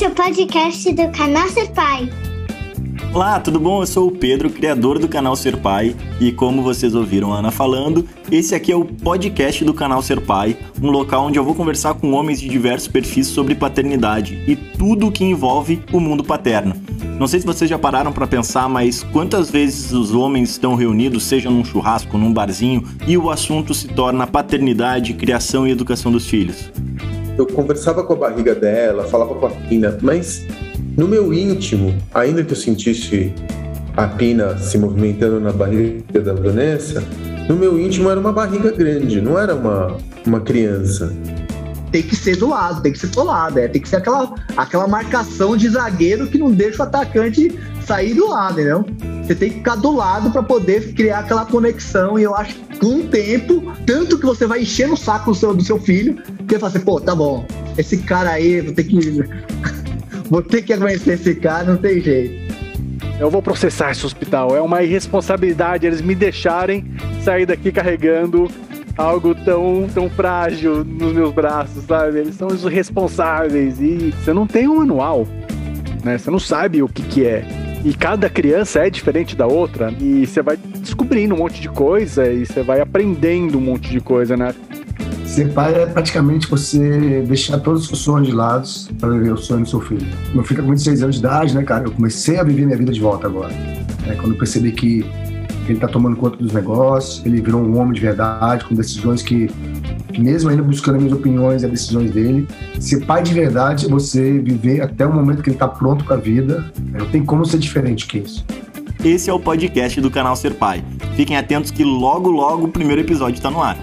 Esse é o podcast do canal Ser Pai. Olá, tudo bom? Eu sou o Pedro, criador do canal Ser Pai, e como vocês ouviram a Ana falando, esse aqui é o podcast do canal Ser Pai, um local onde eu vou conversar com homens de diversos perfis sobre paternidade e tudo o que envolve o mundo paterno. Não sei se vocês já pararam para pensar, mas quantas vezes os homens estão reunidos, seja num churrasco, num barzinho, e o assunto se torna paternidade, criação e educação dos filhos? Eu conversava com a barriga dela, falava com a Pina, mas no meu íntimo, ainda que eu sentisse a Pina se movimentando na barriga da Vanessa, no meu íntimo era uma barriga grande, não era uma, uma criança tem que ser do lado, tem que ser do lado, é, tem que ser aquela, aquela marcação de zagueiro que não deixa o atacante sair do lado, entendeu? Você tem que ficar do lado para poder criar aquela conexão. E eu acho que com o tempo, tanto que você vai encher o saco do seu, do seu filho, que ele fala assim, pô, tá bom, esse cara aí, vou ter que. vou ter que aguentar esse cara, não tem jeito. Eu vou processar esse hospital. É uma irresponsabilidade eles me deixarem sair daqui carregando algo tão, tão frágil nos meus braços, sabe? Eles são os responsáveis e você não tem um manual, né? Você não sabe o que que é. E cada criança é diferente da outra e você vai descobrindo um monte de coisa e você vai aprendendo um monte de coisa, né? Ser pai é praticamente você deixar todos os seus sonhos de lado para viver o sonho do seu filho. Meu filho tá com 26 anos de idade, né, cara? Eu comecei a viver minha vida de volta agora. É, quando eu percebi que ele está tomando conta dos negócios, ele virou um homem de verdade, com decisões que, que mesmo ainda buscando as minhas opiniões e as decisões dele, ser pai de verdade é você viver até o momento que ele está pronto para a vida, não tem como ser diferente que isso. Esse é o podcast do canal Ser Pai. Fiquem atentos que logo logo o primeiro episódio está no ar.